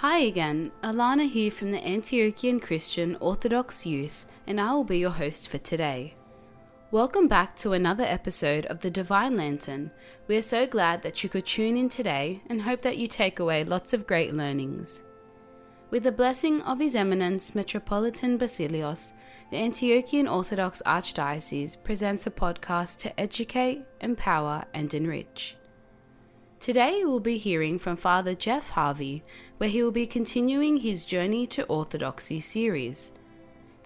Hi again, Alana here from the Antiochian Christian Orthodox Youth, and I will be your host for today. Welcome back to another episode of the Divine Lantern. We are so glad that you could tune in today and hope that you take away lots of great learnings. With the blessing of His Eminence Metropolitan Basilios, the Antiochian Orthodox Archdiocese presents a podcast to educate, empower, and enrich. Today we'll be hearing from Father Geoff Harvey, where he will be continuing his Journey to Orthodoxy series.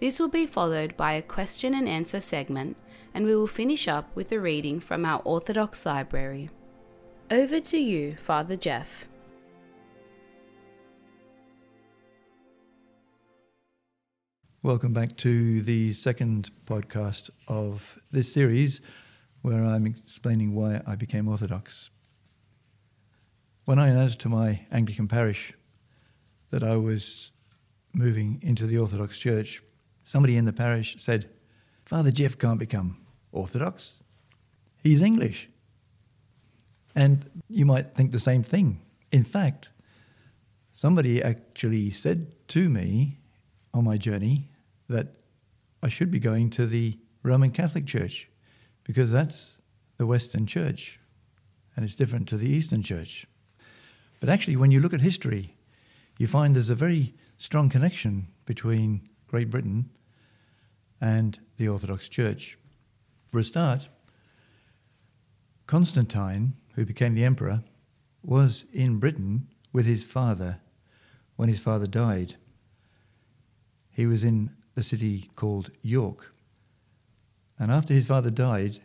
This will be followed by a question and answer segment, and we will finish up with a reading from our Orthodox library. Over to you, Father Geoff. Welcome back to the second podcast of this series where I'm explaining why I became Orthodox. When I announced to my Anglican parish that I was moving into the Orthodox Church, somebody in the parish said, Father Geoff can't become Orthodox. He's English. And you might think the same thing. In fact, somebody actually said to me on my journey that I should be going to the Roman Catholic Church because that's the Western Church and it's different to the Eastern Church. But actually, when you look at history, you find there's a very strong connection between Great Britain and the Orthodox Church. For a start, Constantine, who became the emperor, was in Britain with his father when his father died. He was in the city called York. And after his father died,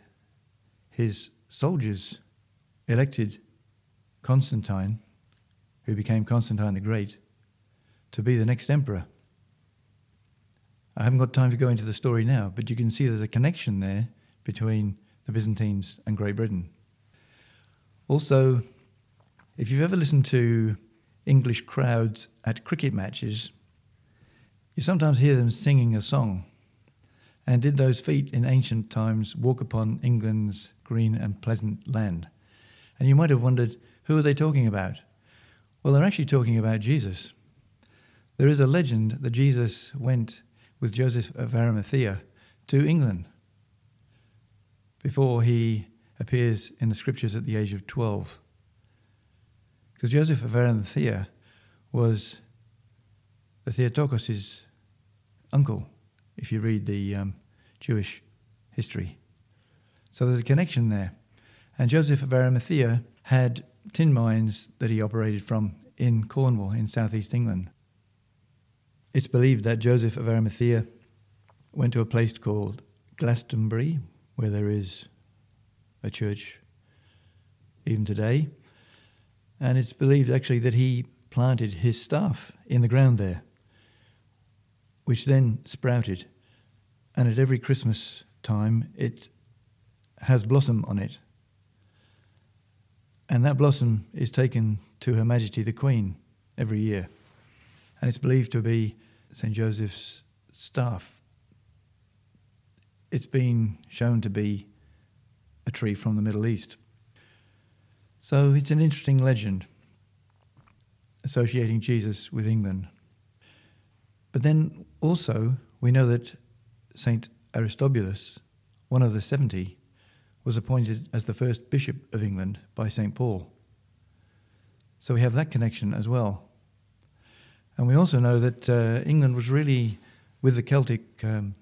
his soldiers elected Constantine, who became Constantine the Great, to be the next emperor. I haven't got time to go into the story now, but you can see there's a connection there between the Byzantines and Great Britain. Also, if you've ever listened to English crowds at cricket matches, you sometimes hear them singing a song. And did those feet in ancient times walk upon England's green and pleasant land? And you might have wondered, who are they talking about? Well, they're actually talking about Jesus. There is a legend that Jesus went with Joseph of Arimathea to England before he appears in the scriptures at the age of 12. Because Joseph of Arimathea was the Theotokos' uncle, if you read the um, Jewish history. So there's a connection there. And Joseph of Arimathea had tin mines that he operated from in Cornwall, in southeast England. It's believed that Joseph of Arimathea went to a place called Glastonbury, where there is a church even today. And it's believed actually that he planted his staff in the ground there which then sprouted. And at every Christmas time, it has blossom on it. And that blossom is taken to Her Majesty the Queen every year. And it's believed to be St. Joseph's staff. It's been shown to be a tree from the Middle East. So it's an interesting legend associating Jesus with England. But then also, we know that St. Aristobulus, one of the 70, was appointed as the first bishop of England by St. Paul. So we have that connection as well. And we also know that uh, England was really, with the Celtic um,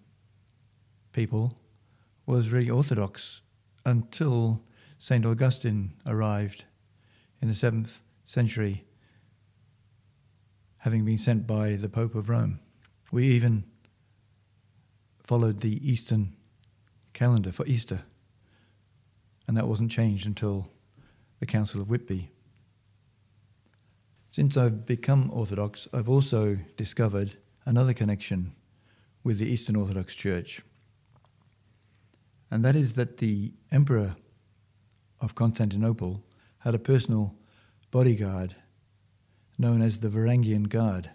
people, was really Orthodox until St. Augustine arrived in the 7th century having been sent by the Pope of Rome. We even followed the Eastern calendar for Easter, and that wasn't changed until the Council of Whitby. Since I've become Orthodox, I've also discovered another connection with the Eastern Orthodox Church, and that is that the Emperor of Constantinople had a personal bodyguard known as the Varangian Guard.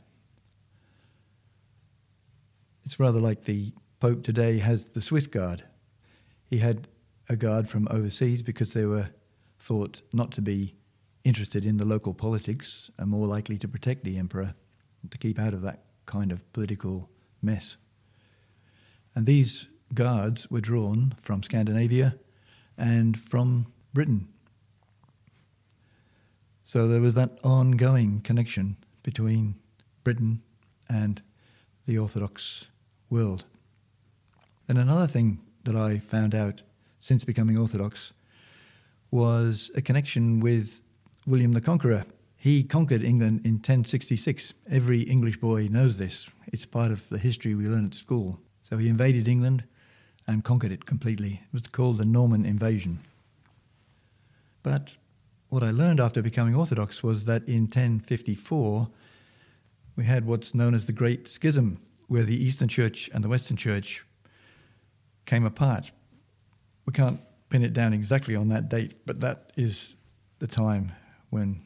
It's rather like the Pope today has the Swiss Guard. He had a guard from overseas because they were thought not to be interested in the local politics and more likely to protect the emperor, to keep out of that kind of political mess. And these guards were drawn from Scandinavia and from Britain. So there was that ongoing connection between Britain and the Orthodox world. And another thing that I found out since becoming Orthodox was a connection with William the Conqueror. He conquered England in 1066. Every English boy knows this. It's part of the history we learn at school. So he invaded England and conquered it completely. It was called the Norman invasion. But what I learned after becoming Orthodox was that in 1054 we had what's known as the Great Schism, where the Eastern Church and the Western Church came apart. We can't pin it down exactly on that date, but that is the time when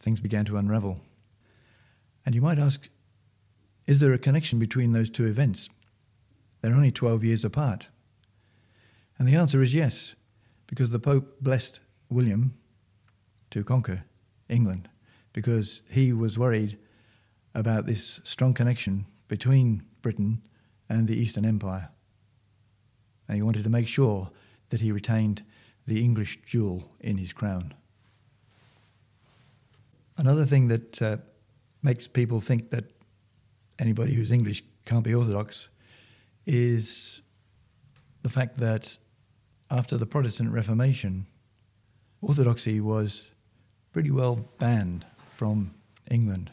things began to unravel. And you might ask, is there a connection between those two events? They're only 12 years apart. And the answer is yes, because the Pope blessed William to conquer England because he was worried about this strong connection between Britain and the Eastern Empire. And he wanted to make sure that he retained the English jewel in his crown. Another thing that uh, makes people think that anybody who's English can't be Orthodox is the fact that after the Protestant Reformation, Orthodoxy was pretty well banned from England.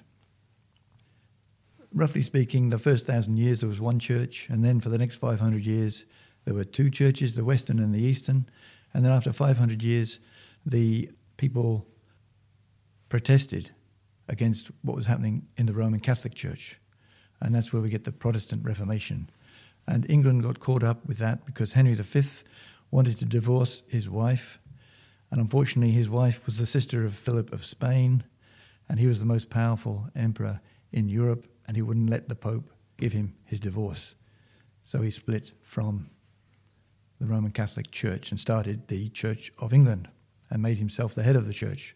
Roughly speaking, the first thousand years there was one church, and then for the next 500 years there were two churches, the Western and the Eastern. And then after 500 years, the people protested against what was happening in the Roman Catholic Church. And that's where we get the Protestant Reformation. And England got caught up with that because Henry V wanted to divorce his wife. And unfortunately, his wife was the sister of Philip of Spain, and he was the most powerful emperor in Europe, and he wouldn't let the Pope give him his divorce. So he split from the Roman Catholic Church and started the Church of England and made himself the head of the church.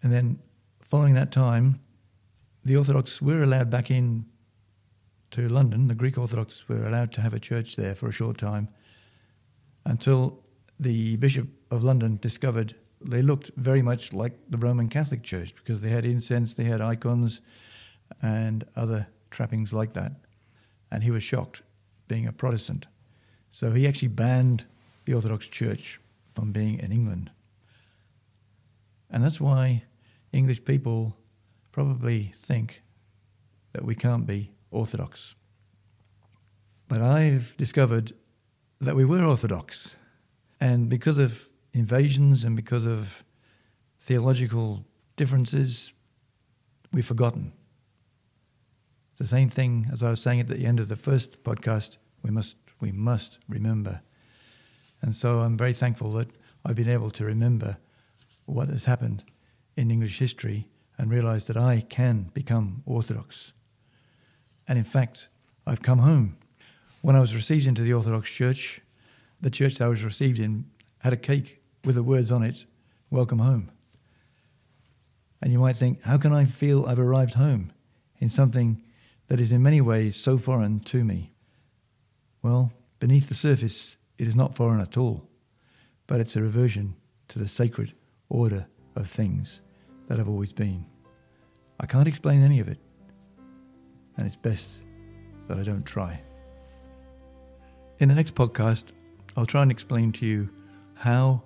And then, following that time, the Orthodox were allowed back in to London. The Greek Orthodox were allowed to have a church there for a short time until the Bishop of London discovered they looked very much like the Roman Catholic Church because they had incense, they had icons, and other trappings like that. And he was shocked, being a Protestant. So he actually banned the Orthodox Church from being in England. And that's why English people probably think that we can't be Orthodox. But I've discovered that we were Orthodox. And because of invasions and because of theological differences, we've forgotten. It's the same thing as I was saying at the end of the first podcast. We must, we must remember. And so I'm very thankful that I've been able to remember what has happened in English history and realize that I can become Orthodox. And in fact, I've come home. When I was received into the Orthodox Church, the church that I was received in had a cake with the words on it, Welcome home. And you might think, how can I feel I've arrived home in something that is in many ways so foreign to me? Well, beneath the surface, it is not foreign at all, but it's a reversion to the sacred order of things that have always been. I can't explain any of it, and it's best that I don't try. In the next podcast, I'll try and explain to you how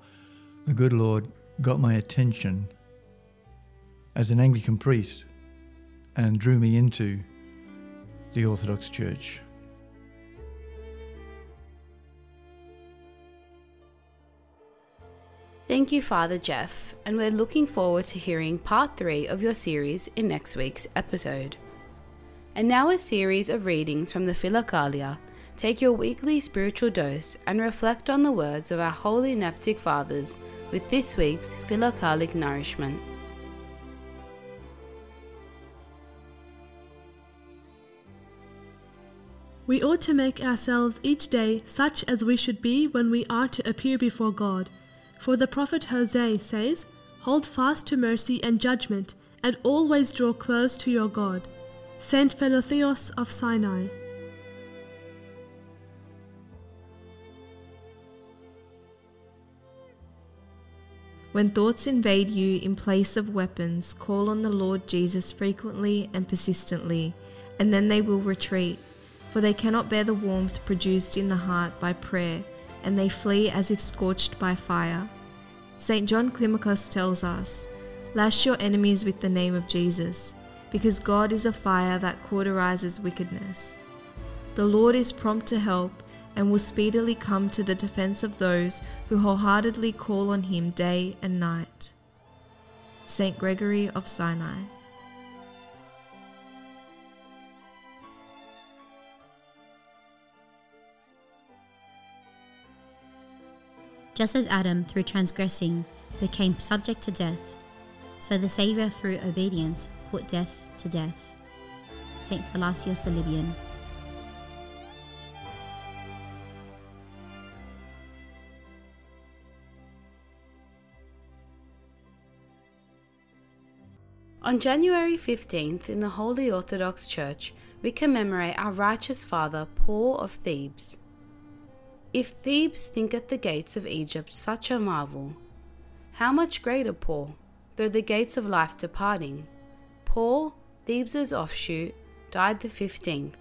the good Lord got my attention as an Anglican priest and drew me into the Orthodox Church. Thank you, Father Geoff, and we're looking forward to hearing part three of your series in next week's episode. And now, a series of readings from the Philokalia. Take your weekly spiritual dose and reflect on the words of our holy Neptic Fathers with this week's Philokalic Nourishment. We ought to make ourselves each day such as we should be when we are to appear before God For the prophet Hosea says, Hold fast to mercy and judgment, and always draw close to your God. Saint Philotheos of Sinai. When thoughts invade you in place of weapons, call on the Lord Jesus frequently and persistently, and then they will retreat, for they cannot bear the warmth produced in the heart by prayer, and they flee as if scorched by fire. St. John Climacus tells us, Lash your enemies with the name of Jesus, because God is a fire that cauterizes wickedness. The Lord is prompt to help and will speedily come to the defense of those who wholeheartedly call on him day and night. St. Gregory of Sinai. Just as Adam, through transgressing, became subject to death, so the Saviour, through obedience, put death to death. St. Thalassius the Libyan. On January 15th, in the Holy Orthodox Church, we commemorate our righteous father, Paul of Thebes. If Thebes thinketh the gates of Egypt such a marvel, how much greater Paul, though the gates of life departing? Paul, Thebes's offshoot, died the 15th.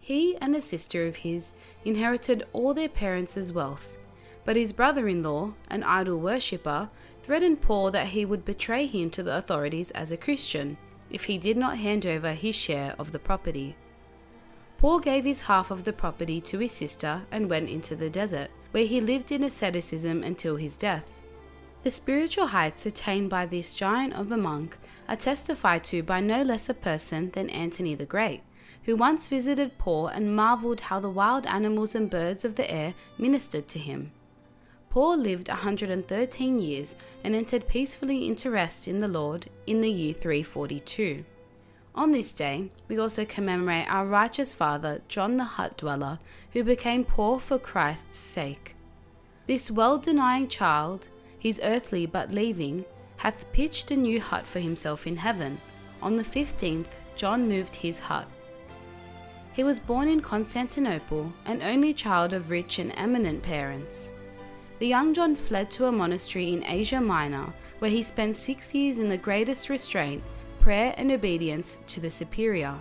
He and a sister of his inherited all their parents' wealth, but his brother in law, an idol worshipper, threatened Paul that he would betray him to the authorities as a Christian if he did not hand over his share of the property. Paul gave his half of the property to his sister and went into the desert, where he lived in asceticism until his death. The spiritual heights attained by this giant of a monk are testified to by no less a person than Antony the Great, who once visited Paul and marveled how the wild animals and birds of the air ministered to him. Paul lived 113 years and entered peacefully into rest in the Lord in the year 342. On this day, we also commemorate our righteous father, John the hut dweller, who became poor for Christ's sake. This well denying child, his earthly but leaving, hath pitched a new hut for himself in heaven. On the 15th, John moved his hut. He was born in Constantinople, an only child of rich and eminent parents the young John fled to a monastery in Asia Minor, where he spent six years in the greatest restraint, prayer, and obedience to the superior.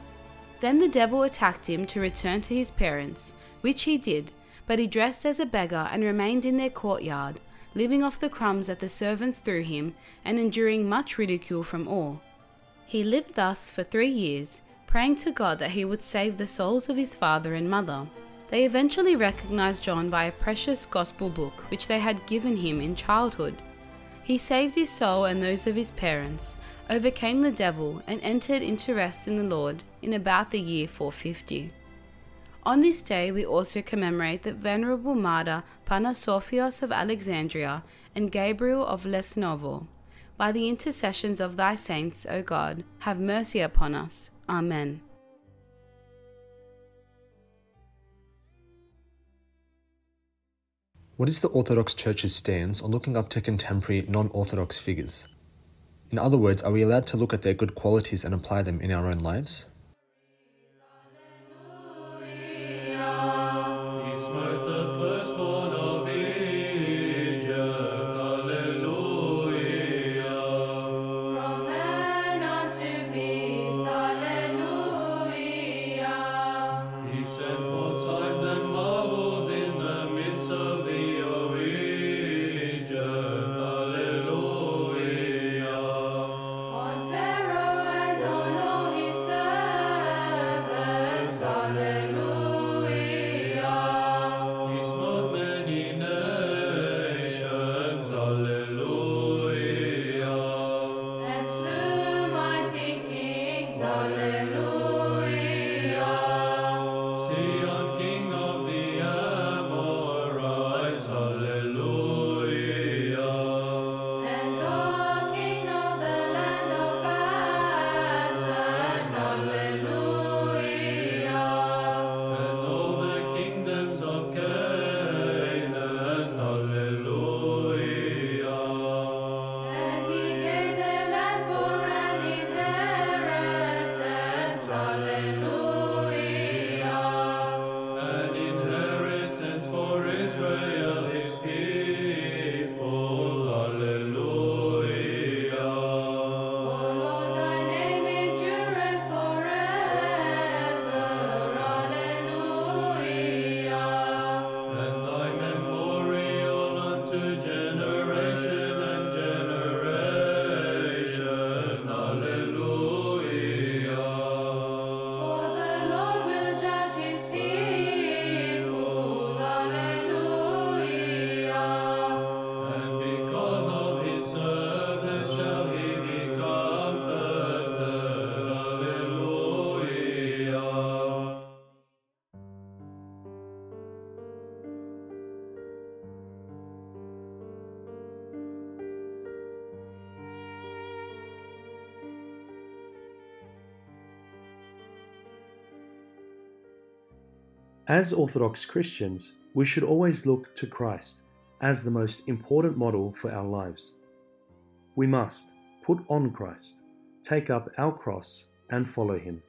Then the devil attacked him to return to his parents, which he did, but he dressed as a beggar and remained in their courtyard, living off the crumbs that the servants threw him, and enduring much ridicule from all. He lived thus for three years, praying to God that he would save the souls of his father and mother. They eventually recognized John by a precious gospel book which they had given him in childhood. He saved his soul and those of his parents, overcame the devil, and entered into rest in the Lord in about the year 450. On this day, we also commemorate the venerable martyr Panasophios of Alexandria and Gabriel of Lesnovo. By the intercessions of thy saints, O God, have mercy upon us. Amen. What is the Orthodox Church's stance on looking up to contemporary non Orthodox figures? In other words, are we allowed to look at their good qualities and apply them in our own lives? As Orthodox Christians, we should always look to Christ as the most important model for our lives. We must put on Christ, take up our cross, and follow him.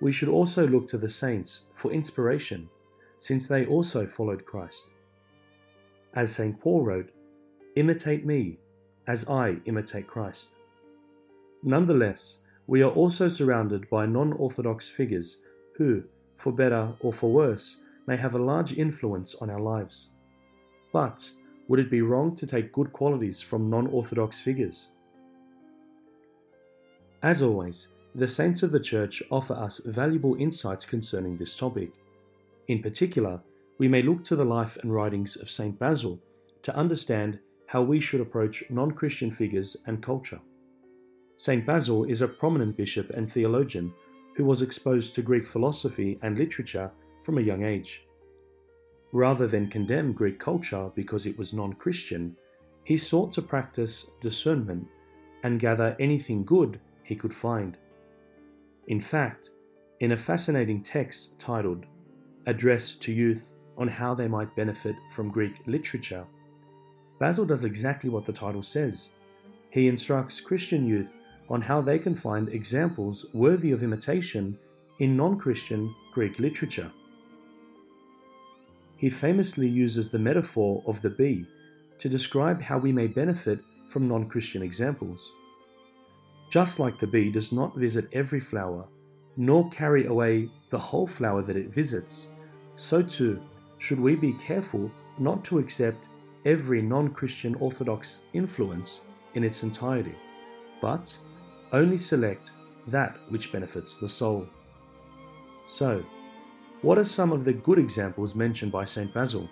We should also look to the saints for inspiration, since they also followed Christ. As St. Paul wrote, Imitate me as I imitate Christ. Nonetheless, we are also surrounded by non Orthodox figures who, for better or for worse, may have a large influence on our lives. But would it be wrong to take good qualities from non Orthodox figures? As always, the saints of the Church offer us valuable insights concerning this topic. In particular, we may look to the life and writings of St. Basil to understand how we should approach non Christian figures and culture. St. Basil is a prominent bishop and theologian who was exposed to Greek philosophy and literature from a young age. Rather than condemn Greek culture because it was non Christian, he sought to practice discernment and gather anything good he could find. In fact, in a fascinating text titled Address to Youth on How They Might Benefit from Greek Literature, Basil does exactly what the title says. He instructs Christian youth on how they can find examples worthy of imitation in non Christian Greek literature. He famously uses the metaphor of the bee to describe how we may benefit from non Christian examples. Just like the bee does not visit every flower, nor carry away the whole flower that it visits, so too should we be careful not to accept every non Christian Orthodox influence in its entirety, but only select that which benefits the soul. So, what are some of the good examples mentioned by St. Basil?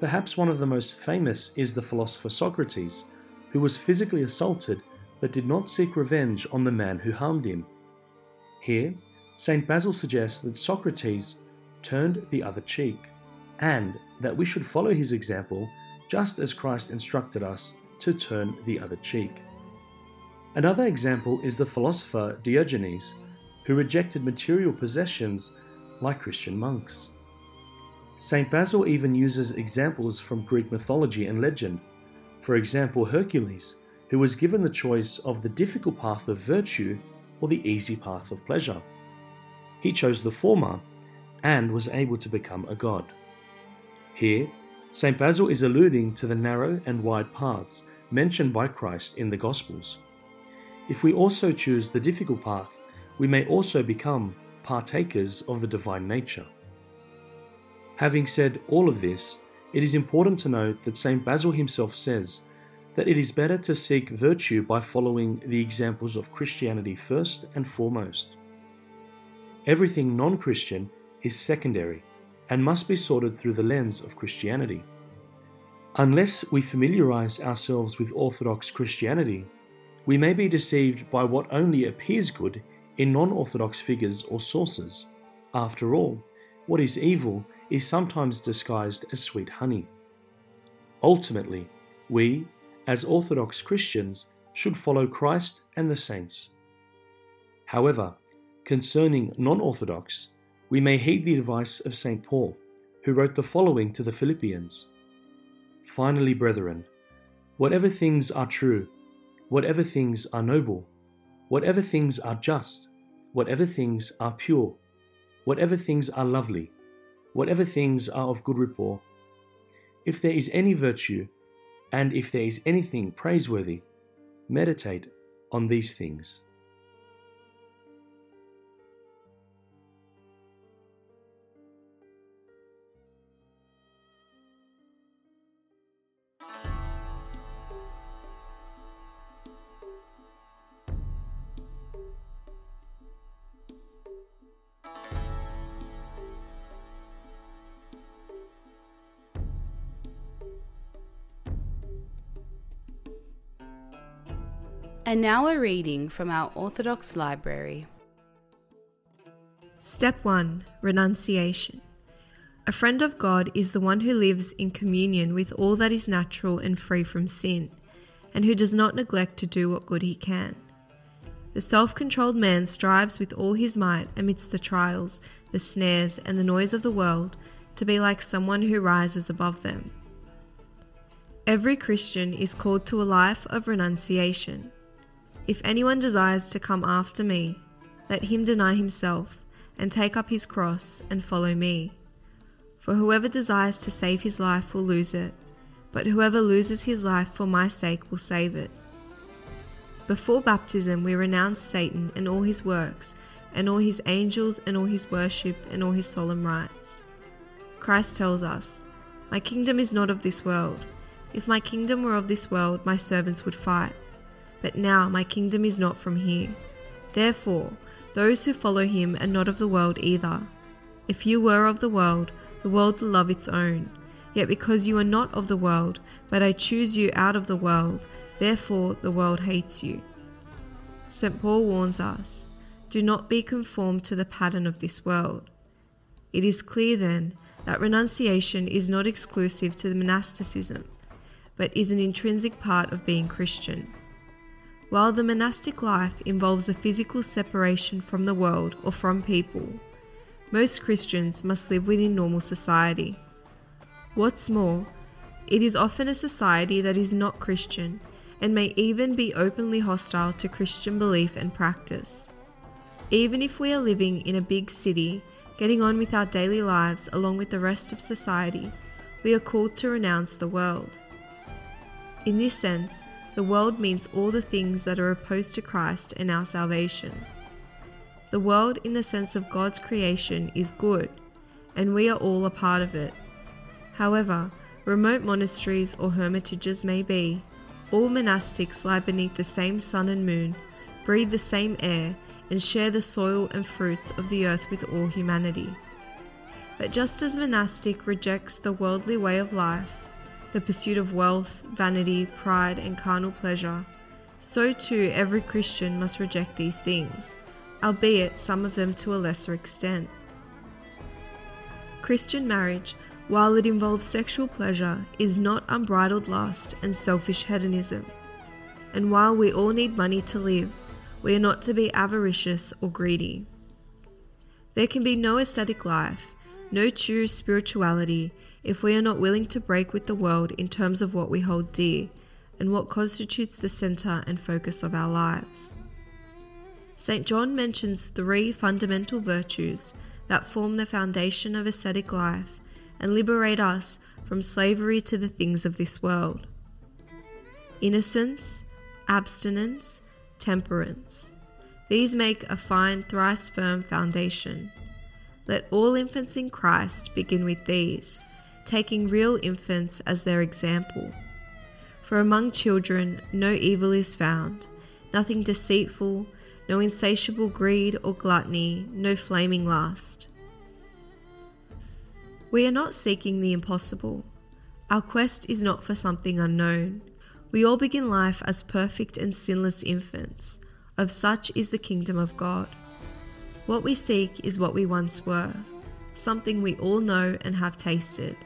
Perhaps one of the most famous is the philosopher Socrates, who was physically assaulted but did not seek revenge on the man who harmed him. Here, St. Basil suggests that Socrates turned the other cheek, and that we should follow his example just as Christ instructed us to turn the other cheek. Another example is the philosopher Diogenes, who rejected material possessions like Christian monks. St. Basil even uses examples from Greek mythology and legend. For example, Hercules, who was given the choice of the difficult path of virtue or the easy path of pleasure. He chose the former and was able to become a god. Here, St. Basil is alluding to the narrow and wide paths mentioned by Christ in the Gospels. If we also choose the difficult path, we may also become partakers of the divine nature. Having said all of this, it is important to note that St. Basil himself says that it is better to seek virtue by following the examples of Christianity first and foremost. Everything non Christian is secondary and must be sorted through the lens of Christianity. Unless we familiarize ourselves with Orthodox Christianity, we may be deceived by what only appears good in non Orthodox figures or sources. After all, what is evil is sometimes disguised as sweet honey. Ultimately, we, as Orthodox Christians, should follow Christ and the saints. However, concerning non Orthodox, we may heed the advice of St. Paul, who wrote the following to the Philippians Finally, brethren, whatever things are true, whatever things are noble, whatever things are just, whatever things are pure, whatever things are lovely, whatever things are of good report, if there is any virtue, and if there is anything praiseworthy, meditate on these things. And now a reading from our Orthodox Library. Step 1 Renunciation. A friend of God is the one who lives in communion with all that is natural and free from sin, and who does not neglect to do what good he can. The self controlled man strives with all his might amidst the trials the snares, and the noise of the world to be like someone who rises above them. Every Christian is called to a life of renunciation. If anyone desires to come after me, let him deny himself and take up his cross and follow me. For whoever desires to save his life will lose it, but whoever loses his life for my sake will save it. Before baptism, we renounce Satan and all his works, and all his angels, and all his worship, and all his solemn rites. Christ tells us, My kingdom is not of this world. If my kingdom were of this world, my servants would fight. But now my kingdom is not from here. Therefore, those who follow him are not of the world either. If you were of the world, the world would love its own. Yet because you are not of the world, but I choose you out of the world, therefore the world hates you. St. Paul warns us do not be conformed to the pattern of this world. It is clear then that renunciation is not exclusive to the monasticism, but is an intrinsic part of being Christian. While the monastic life involves a physical separation from the world or from people, most Christians must live within normal society. What's more, it is often a society that is not Christian and may even be openly hostile to Christian belief and practice. Even if we are living in a big city, getting on with our daily lives along with the rest of society, we are called to renounce the world. In this sense, the world means all the things that are opposed to Christ and our salvation. The world, in the sense of God's creation, is good, and we are all a part of it. However, remote monasteries or hermitages may be, all monastics lie beneath the same sun and moon, breathe the same air, and share the soil and fruits of the earth with all humanity. But just as monastic rejects the worldly way of life, the pursuit of wealth, vanity, pride, and carnal pleasure, so too every Christian must reject these things, albeit some of them to a lesser extent. Christian marriage, while it involves sexual pleasure, is not unbridled lust and selfish hedonism. And while we all need money to live, we are not to be avaricious or greedy. There can be no ascetic life, no true spirituality, if we are not willing to break with the world in terms of what we hold dear and what constitutes the center and focus of our lives. St. John mentions three fundamental virtues that form the foundation of ascetic life and liberate us from slavery to the things of this world innocence, abstinence, temperance. These make a fine, thrice firm foundation. Let all infants in Christ begin with these taking real infants as their example. For among children no evil is found, nothing deceitful, no insatiable greed or gluttony, no flaming lust. We are not seeking the impossible. Our quest is not for something unknown. We all begin life as perfect and sinless infants. Of such is the kingdom of God. What we seek is what we once were, something we all know and have tasted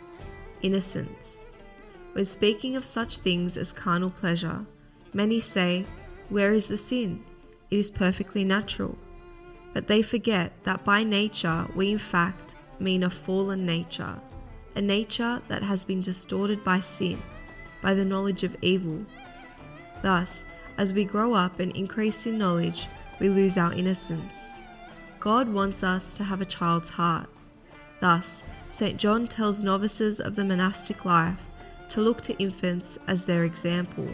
innocence. When speaking of such things as carnal pleasure, many say, Where is the sin? It is perfectly natural. But they forget that by nature we in fact mean a fallen nature, a nature that has been distorted by sin, by the knowledge of evil. Thus, as we grow up and increase in knowledge, we lose our innocence. God wants us to have a child's heart. Thus, St. John tells novices of the monastic life to look to infants as their example.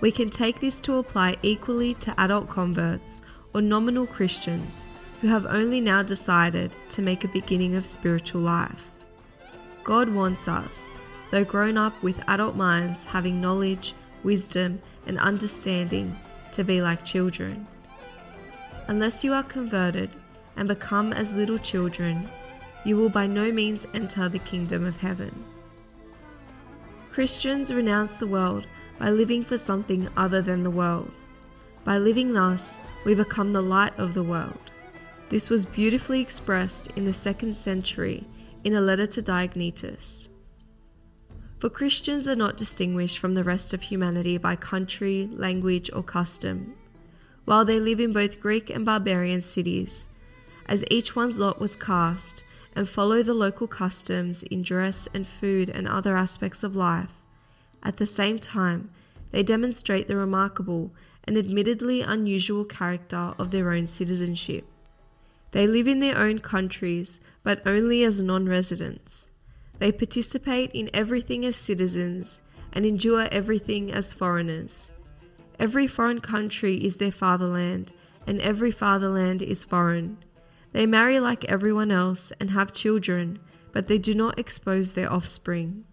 We can take this to apply equally to adult converts or nominal Christians who have only now decided to make a beginning of spiritual life. God wants us, though grown up with adult minds having knowledge, wisdom, and understanding, to be like children. Unless you are converted and become as little children, you will by no means enter the kingdom of heaven. Christians renounce the world by living for something other than the world. By living thus, we become the light of the world. This was beautifully expressed in the second century in a letter to Diognetus. For Christians are not distinguished from the rest of humanity by country, language, or custom. While they live in both Greek and barbarian cities, as each one's lot was cast, and follow the local customs in dress and food and other aspects of life. At the same time, they demonstrate the remarkable and admittedly unusual character of their own citizenship. They live in their own countries, but only as non residents. They participate in everything as citizens and endure everything as foreigners. Every foreign country is their fatherland, and every fatherland is foreign. They marry like everyone else and have children, but they do not expose their offspring.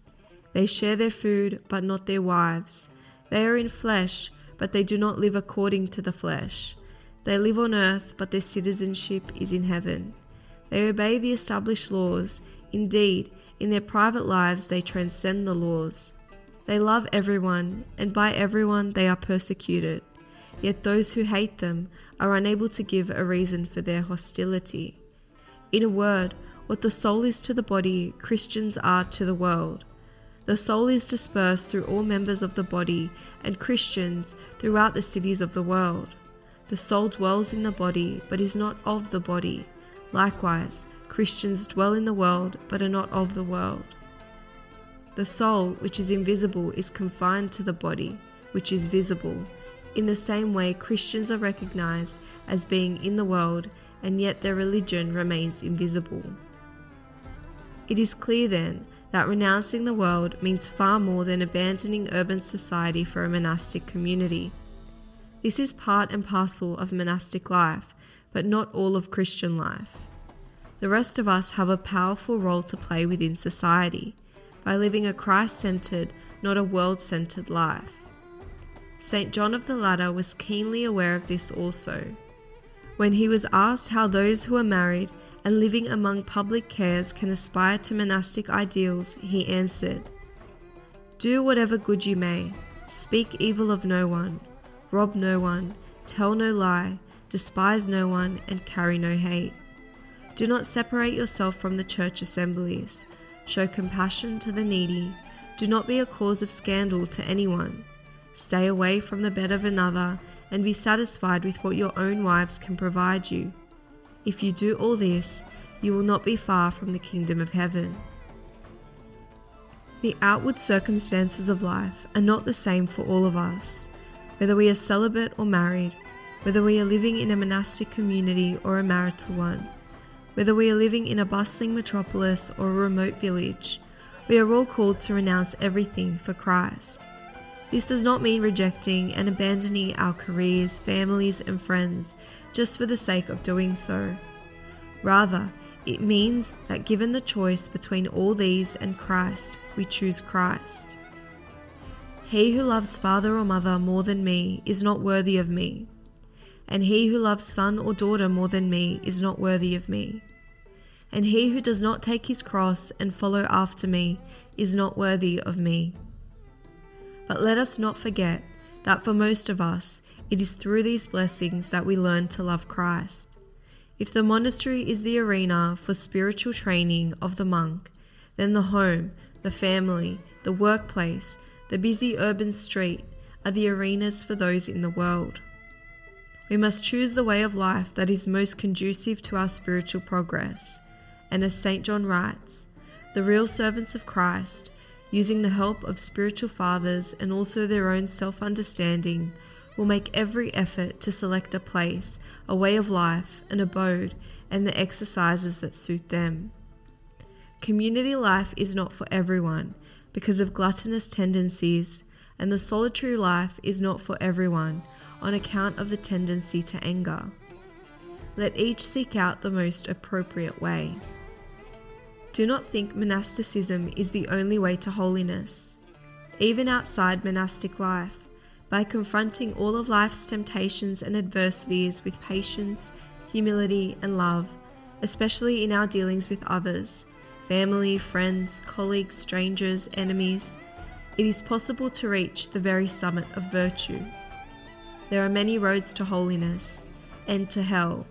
They share their food, but not their wives. They are in flesh, but they do not live according to the flesh. They live on earth, but their citizenship is in heaven. They obey the established laws. Indeed, in their private lives, they transcend the laws. They love everyone, and by everyone they are persecuted. Yet those who hate them are unable to give a reason for their hostility. In a word, what the soul is to the body, Christians are to the world. The soul is dispersed through all members of the body, and Christians throughout the cities of the world. The soul dwells in the body, but is not of the body. Likewise, Christians dwell in the world, but are not of the world. The soul, which is invisible, is confined to the body, which is visible. In the same way, Christians are recognized as being in the world, and yet their religion remains invisible. It is clear then that renouncing the world means far more than abandoning urban society for a monastic community. This is part and parcel of monastic life, but not all of Christian life. The rest of us have a powerful role to play within society by living a Christ centered, not a world centered life. St. John of the Ladder was keenly aware of this also. When he was asked how those who are married and living among public cares can aspire to monastic ideals, he answered Do whatever good you may, speak evil of no one, rob no one, tell no lie, despise no one, and carry no hate. Do not separate yourself from the church assemblies. Show compassion to the needy. Do not be a cause of scandal to anyone. Stay away from the bed of another and be satisfied with what your own wives can provide you. If you do all this, you will not be far from the kingdom of heaven. The outward circumstances of life are not the same for all of us, whether we are celibate or married, whether we are living in a monastic community or a marital one, whether we are living in a bustling metropolis or a remote village, we are all called to renounce everything for Christ. This does not mean rejecting and abandoning our careers, families, and friends just for the sake of doing so. Rather, it means that given the choice between all these and Christ, we choose Christ. He who loves father or mother more than me is not worthy of me, and he who loves son or daughter more than me is not worthy of me. And he who does not take his cross and follow after me is not worthy of me. But let us not forget that for most of us, it is through these blessings that we learn to love Christ. If the monastery is the arena for spiritual training of the monk, then the home, the family, the workplace, the busy urban street are the arenas for those in the world. We must choose the way of life that is most conducive to our spiritual progress. And as St. John writes, the real servants of Christ, using the help of spiritual fathers and also their own self understanding, will make every effort to select a place, a way of life, an abode, and the exercises that suit them. Community life is not for everyone because of gluttonous tendencies, and the solitary life is not for everyone on account of the tendency to anger. Let each seek out the most appropriate way. Do not think monasticism is the only way to holiness. Even outside monastic life, by confronting all of life's temptations and adversities with patience, humility, and love, especially in our dealings with others family, friends, colleagues, strangers, enemies it is possible to reach the very summit of virtue. There are many roads to holiness and to hell.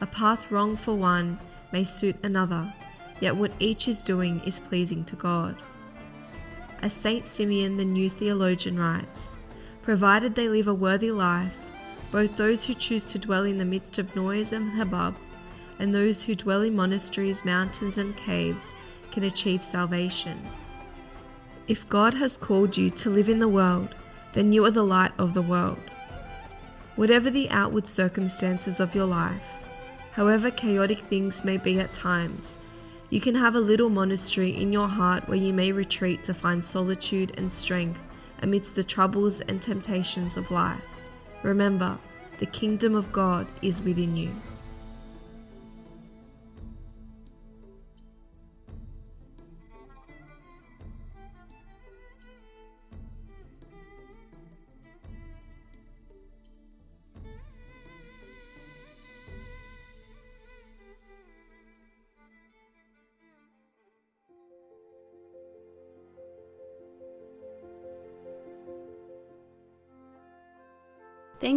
A path wrong for one may suit another, yet what each is doing is pleasing to God. As Saint Simeon the new theologian writes, provided they live a worthy life, both those who choose to dwell in the midst of noise and hubbub, and those who dwell in monasteries, mountains, and caves can achieve salvation. If God has called you to live in the world, then you are the light of the world. Whatever the outward circumstances of your life, however chaotic things may be at times, you can have a little monastery in your heart where you may retreat to find solitude and strength amidst the troubles and temptations of life. Remember, the kingdom of God is within you.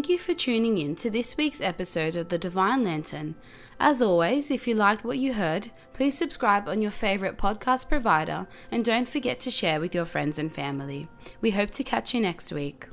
Thank you for tuning in to this week's episode of The Divine Lantern. As always, if you liked what you heard, please subscribe on your favorite podcast provider and don't forget to share with your friends and family. We hope to catch you next week.